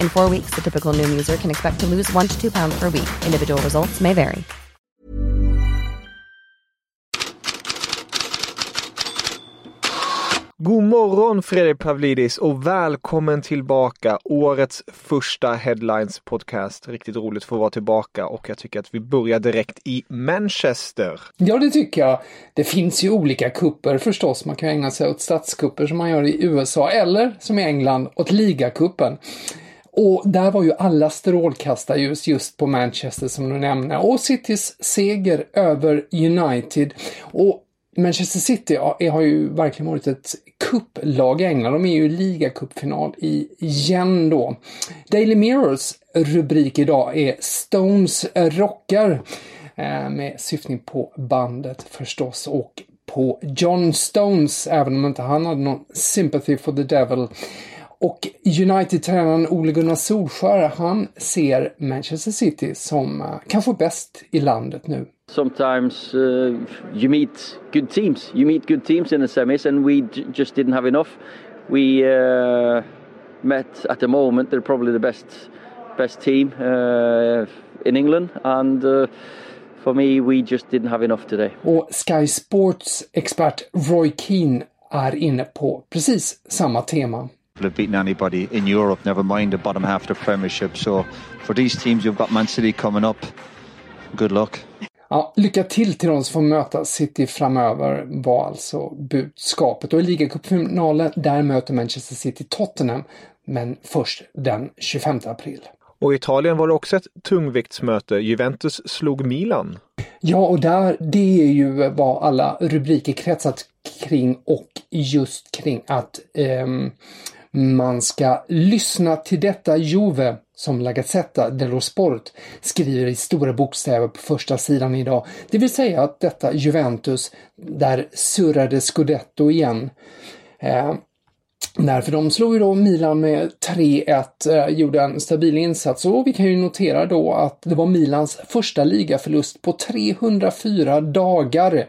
In four weeks, the typical Noom user can expect to lose one to two pounds per week. Individual results may vary. God morgon Fredrik Pavlidis och välkommen tillbaka. Årets första Headlines podcast. Riktigt roligt att få vara tillbaka och jag tycker att vi börjar direkt i Manchester. Ja, det tycker jag. Det finns ju olika kupper förstås. Man kan ägna sig åt statskupper som man gör i USA eller som i England åt ligacupen. Och där var ju alla strålkastarljus just på Manchester som du nämnde och Citys seger över United. Och Manchester City har ju verkligen varit ett kupplag i England. De är ju i ligacupfinal igen då. Daily Mirrors rubrik idag är Stones rockar. Eh, med syftning på bandet förstås och på John Stones, även om inte han hade någon sympathy for the devil. Och United-tränaren Ole Gunnar Solskär, han ser Manchester City som uh, kanske bäst i landet nu. Sometimes uh, you meet good teams. You meet good teams in the semis and we just didn't have enough. We uh, met at the moment, they're probably the best best team uh, in England and uh, for me we just didn't have enough today. Och Sky Sports expert Roy Keane är inne på precis samma tema. Have beaten anybody in Europe, never mind the bottom half of the Premiership. So for these teams, you've got Man City coming up. Good luck. Ja, lycka till till de som får möta City framöver var alltså budskapet. Och i ligacupfinalen där möter Manchester City Tottenham, men först den 25 april. Och i Italien var det också ett tungviktsmöte. Juventus slog Milan. Ja, och där, det är ju vad alla rubriker kretsat kring och just kring att um, man ska lyssna till detta Juve som La Gazzetta dello Sport skriver i stora bokstäver på första sidan idag. Det vill säga att detta Juventus, där surrade Scudetto igen. Eh, Därför de slog ju då Milan med 3-1, eh, gjorde en stabil insats och vi kan ju notera då att det var Milans första ligaförlust på 304 dagar.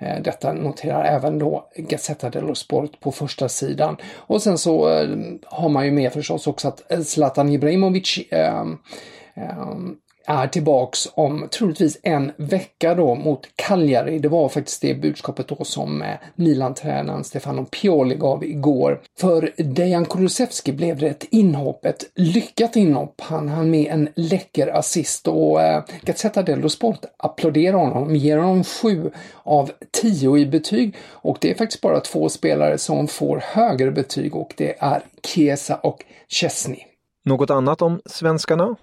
Eh, detta noterar även då Gazzetta dello Sport på första sidan. Och sen så eh, har man ju med förstås också att Zlatan Ibrahimovic eh, är tillbaks om troligtvis en vecka då mot Cagliari. Det var faktiskt det budskapet då som eh, Milan-tränaren Stefano Pioli gav igår. För Dejan Kulusevski blev det ett inhopp, ett lyckat inhopp. Han hann med en läcker assist och eh, Gazzetta dello Sport applåderar honom, ger honom sju av tio i betyg och det är faktiskt bara två spelare som får högre betyg och det är Chiesa och Chesney. Något annat om svenskarna?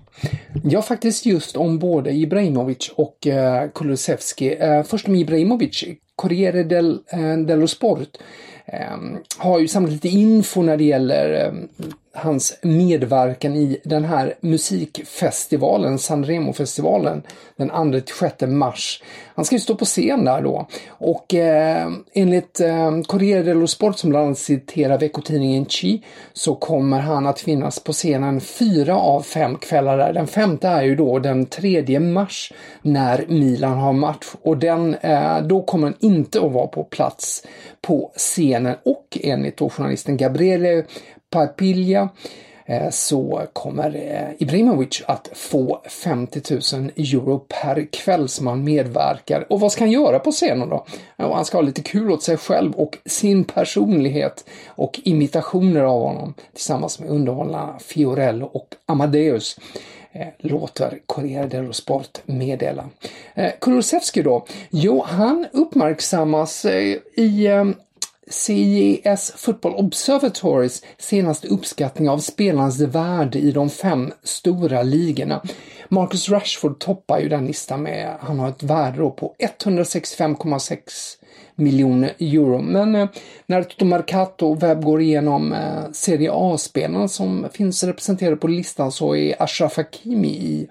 Ja, faktiskt just om både Ibrahimovic och eh, Kulusevski. Eh, först om Ibrahimovic. Corriere del, eh, dello Sport Ehm, har ju samlat lite info när det gäller eh, hans medverkan i den här musikfestivalen, Sanremo-festivalen, den 2-6 mars. Han ska ju stå på scen där då och eh, enligt eh, Corriere dello Sport som bland annat citerar veckotidningen Chi så kommer han att finnas på scenen fyra av fem kvällar där. Den femte är ju då den 3 mars när Milan har match och den, eh, då kommer han inte att vara på plats på scenen och enligt då journalisten Gabriele Papilja eh, så kommer eh, Ibrahimovic att få 50 000 euro per kväll som han medverkar. Och vad ska han göra på scenen då? Ja, han ska ha lite kul åt sig själv och sin personlighet och imitationer av honom tillsammans med underhållarna Fiorello och Amadeus eh, låter Corriere dello Sport meddela. Kulusevski då? Jo, han uppmärksammas i CES Football Observatories senaste uppskattning av spelarnas värde i de fem stora ligorna. Marcus Rashford toppar ju den listan med, han har ett värde då på 165,6 miljoner euro. Men eh, när Toto Mercato Webb går igenom eh, Serie A-spelarna som finns representerade på listan så är Ashraf Hakimi i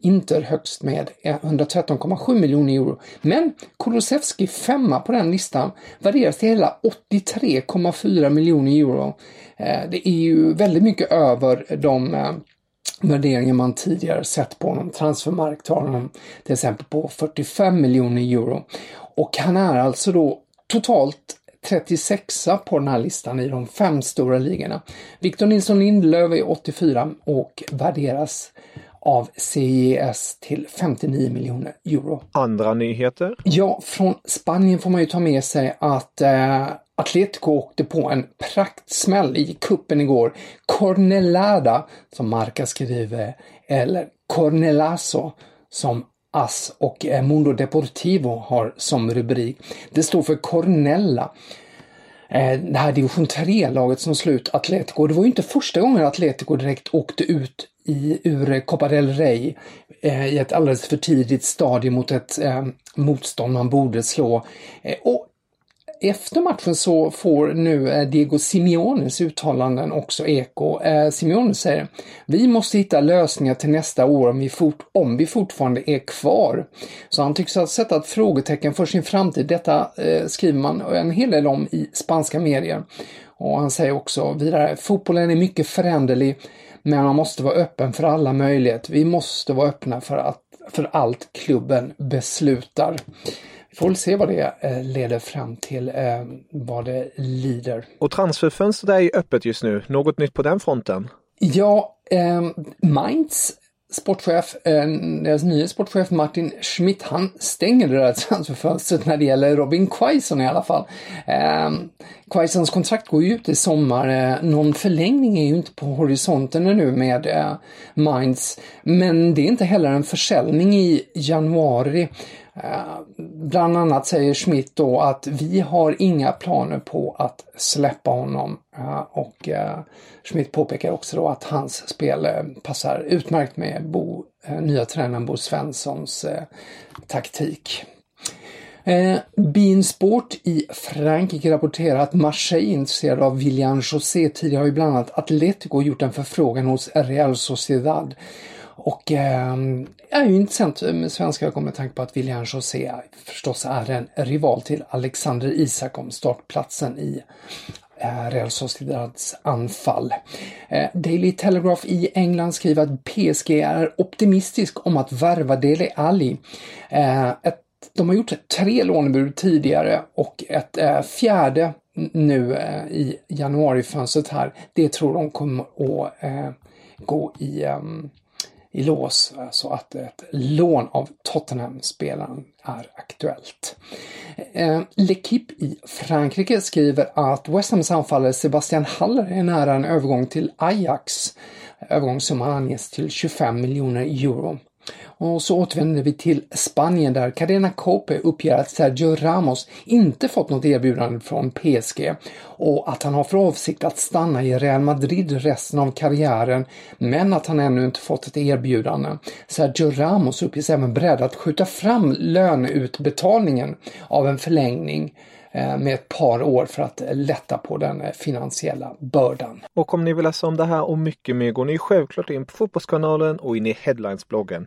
Inter högst med 113,7 miljoner euro. Men Kulusevski femma på den listan värderas till hela 83,4 miljoner euro. Eh, det är ju väldigt mycket över de eh, värderingar man tidigare sett på honom. Transfermarkt har honom till exempel på 45 miljoner euro. Och han är alltså då totalt 36 på den här listan i de fem stora ligorna. Victor Nilsson Lindelöf är 84 och värderas av CES till 59 miljoner euro. Andra nyheter? Ja, från Spanien får man ju ta med sig att eh, Atletico åkte på en praktsmäll i kuppen igår. Cornelada, som Marca skriver, eller Cornelazo, som AS och eh, Mundo Deportivo har som rubrik. Det står för Cornella. Eh, det här division 3-laget som slut Atletico. Det var ju inte första gången Atletico direkt åkte ut i, ur Copa del Rey eh, i ett alldeles för tidigt stadie mot ett eh, motstånd man borde slå. Och efter matchen så får nu eh, Diego Simeones uttalanden också eko. Eh, Simeone säger Vi måste hitta lösningar till nästa år om vi, fort, om vi fortfarande är kvar. Så han tycks ha satt ett frågetecken för sin framtid. Detta eh, skriver man en hel del om i spanska medier. Och han säger också vidare, fotbollen är mycket föränderlig men man måste vara öppen för alla möjligheter. Vi måste vara öppna för, att, för allt klubben beslutar. Vi får väl se vad det eh, leder fram till, eh, vad det lider. Och transferfönstret är ju öppet just nu. Något nytt på den fronten? Ja, eh, Mainz sportchef, eh, deras nya sportchef Martin Schmidt, han stänger det där transferfönstret när det gäller Robin Quaison i alla fall. Eh, Quaisons kontrakt går ju ut i sommar. Eh, någon förlängning är ju inte på horisonten nu med eh, Mainz. Men det är inte heller en försäljning i januari. Eh, bland annat säger Schmidt då att vi har inga planer på att släppa honom eh, och eh, Schmidt påpekar också då att hans spel passar utmärkt med Bo, nya tränaren Bo Svenssons taktik. Eh, Beansport i Frankrike rapporterar att Marseille är intresserad av William José. Tidigare har ju bland annat Atletico gjort en förfrågan hos Real Sociedad. Och eh, är ju intressant med svenska ögon med tanke på att William José förstås är en rival till Alexander Isak om startplatsen i eh, Real Sociedads anfall. Eh, Daily Telegraph i England skriver att PSG är optimistisk om att värva Dele Alli. Eh, ett, de har gjort tre lånebud tidigare och ett eh, fjärde nu eh, i januarifönstret här. Det tror de kommer att gå i ehm, i lås så att ett lån av Tottenham-spelaren är aktuellt. Eh, L'Equipe i Frankrike skriver att West Hams anfallare Sebastian Haller är nära en övergång till Ajax. Övergångssumman anges till 25 miljoner euro. Och så återvänder vi till Spanien där Cadena Cope uppger att Sergio Ramos inte fått något erbjudande från PSG och att han har för avsikt att stanna i Real Madrid resten av karriären men att han ännu inte fått ett erbjudande. Sergio Ramos uppges även beredd att skjuta fram löneutbetalningen av en förlängning eh, med ett par år för att lätta på den finansiella bördan. Och om ni vill läsa om det här och mycket mer går ni självklart in på Fotbollskanalen och in i Headlines-bloggen.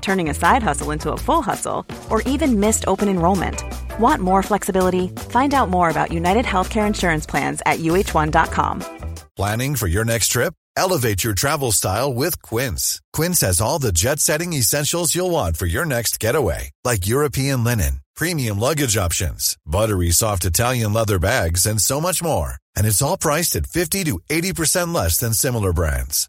turning a side hustle into a full hustle, or even missed open enrollment. Want more flexibility? Find out more about United Healthcare Insurance Plans at uh1.com. Planning for your next trip? Elevate your travel style with Quince. Quince has all the jet setting essentials you'll want for your next getaway, like European linen, premium luggage options, buttery soft Italian leather bags, and so much more. And it's all priced at 50 to 80% less than similar brands.